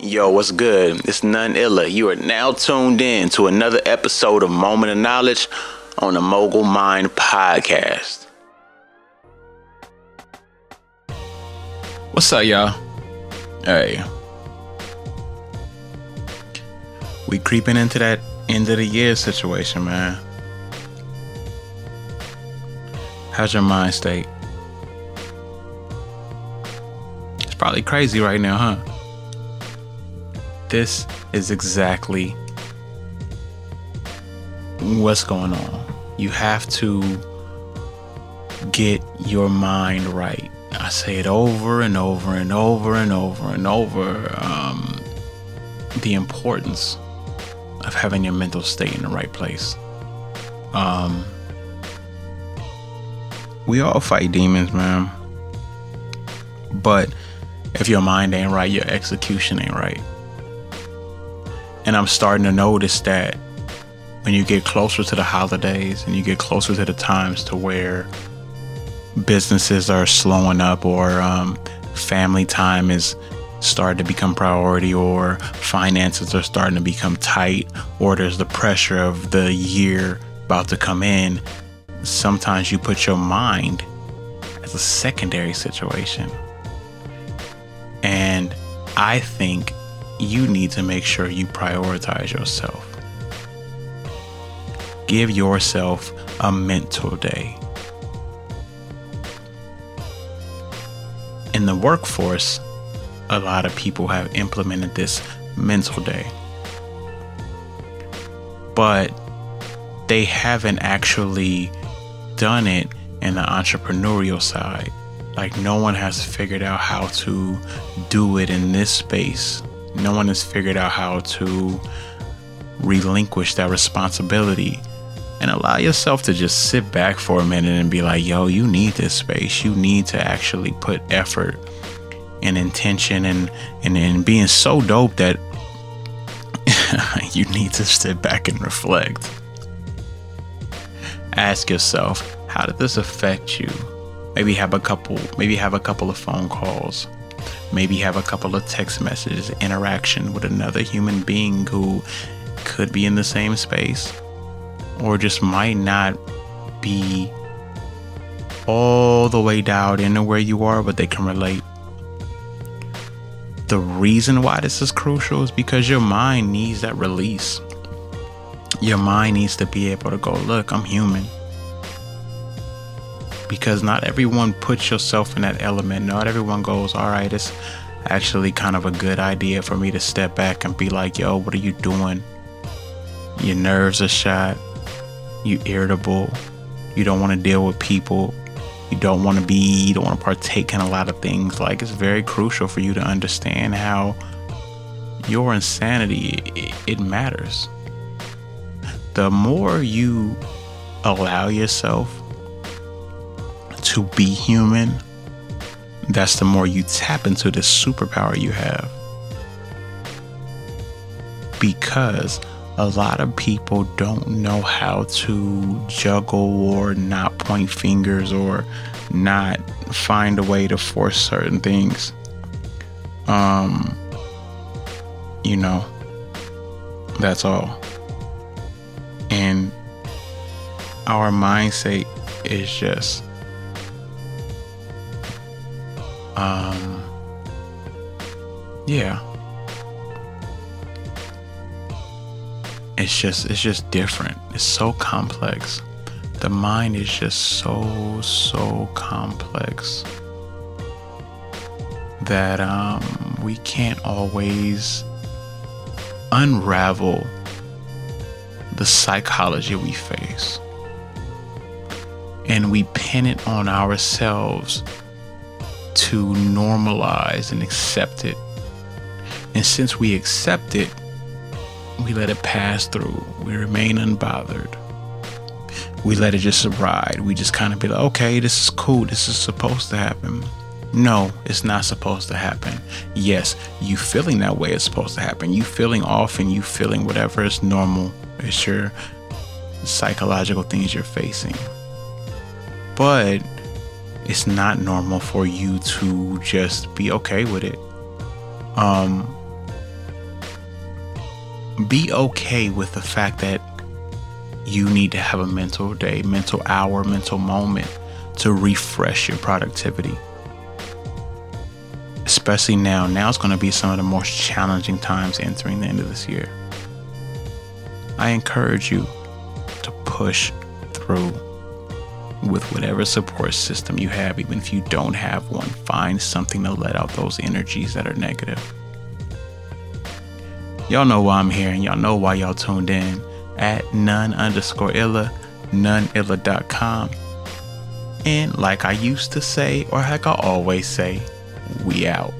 Yo, what's good? It's none illa. You are now tuned in to another episode of Moment of Knowledge on the Mogul Mined Podcast. What's up, y'all? Hey. We creeping into that end of the year situation, man. How's your mind state? It's probably crazy right now, huh? This is exactly what's going on. You have to get your mind right. I say it over and over and over and over and over. Um, the importance of having your mental state in the right place. Um, we all fight demons, man. But if your mind ain't right, your execution ain't right. And I'm starting to notice that when you get closer to the holidays and you get closer to the times to where businesses are slowing up or um, family time is starting to become priority or finances are starting to become tight or there's the pressure of the year about to come in sometimes you put your mind as a secondary situation. And i think you need to make sure you prioritize yourself. Give yourself a mental day. In the workforce, a lot of people have implemented this mental day. But they haven't actually done it in the entrepreneurial side. Like, no one has figured out how to do it in this space no one has figured out how to relinquish that responsibility and allow yourself to just sit back for a minute and be like, yo, you need this space. You need to actually put effort and intention and and, and being so dope that you need to sit back and reflect. Ask yourself, how did this affect you? Maybe have a couple maybe have a couple of phone calls maybe have a couple of text messages, interaction with another human being who could be in the same space or just might not be all the way dialed into where you are, but they can relate. The reason why this is crucial is because your mind needs that release. Your mind needs to be able to go, look, I'm human because not everyone puts yourself in that element. Not everyone goes, all right, it's actually kind of a good idea for me to step back and be like, yo, what are you doing? Your nerves are shot. You irritable. You don't want to deal with people. You don't want to be, you don't want to partake in a lot of things. Like, it's very crucial for you to understand how your insanity, it, it matters. The more you allow yourself to be human, that's the more you tap into this superpower you have. Because a lot of people don't know how to juggle or not point fingers or not find a way to force certain things. Um, you know, that's all. And our mindset is just um, yeah. It's just it's just different. It's so complex. The mind is just so so complex that um, we can't always unravel the psychology we face. And we pin it on ourselves to normalize and accept it. And since we accept it, we let it pass through. We remain unbothered. We let it just ride. We just kind of be like, okay, this is cool. This is supposed to happen. No, it's not supposed to happen. Yes, you feeling that way is supposed to happen. You feeling off and you feeling whatever is normal. It's your psychological things you're facing. But it's not normal for you to just be okay with it. Um, be okay with the fact that you need to have a mental day, mental hour, mental moment to refresh your productivity. Especially now. Now it's going to be some of the most challenging times entering the end of this year. I encourage you to push through with whatever support system you have, even if you don't have one. Find something to let out those energies that are negative. Y'all know why I'm here and y'all know why y'all tuned in at none underscore illa, noneilla.com. And like I used to say, or like I always say, we out.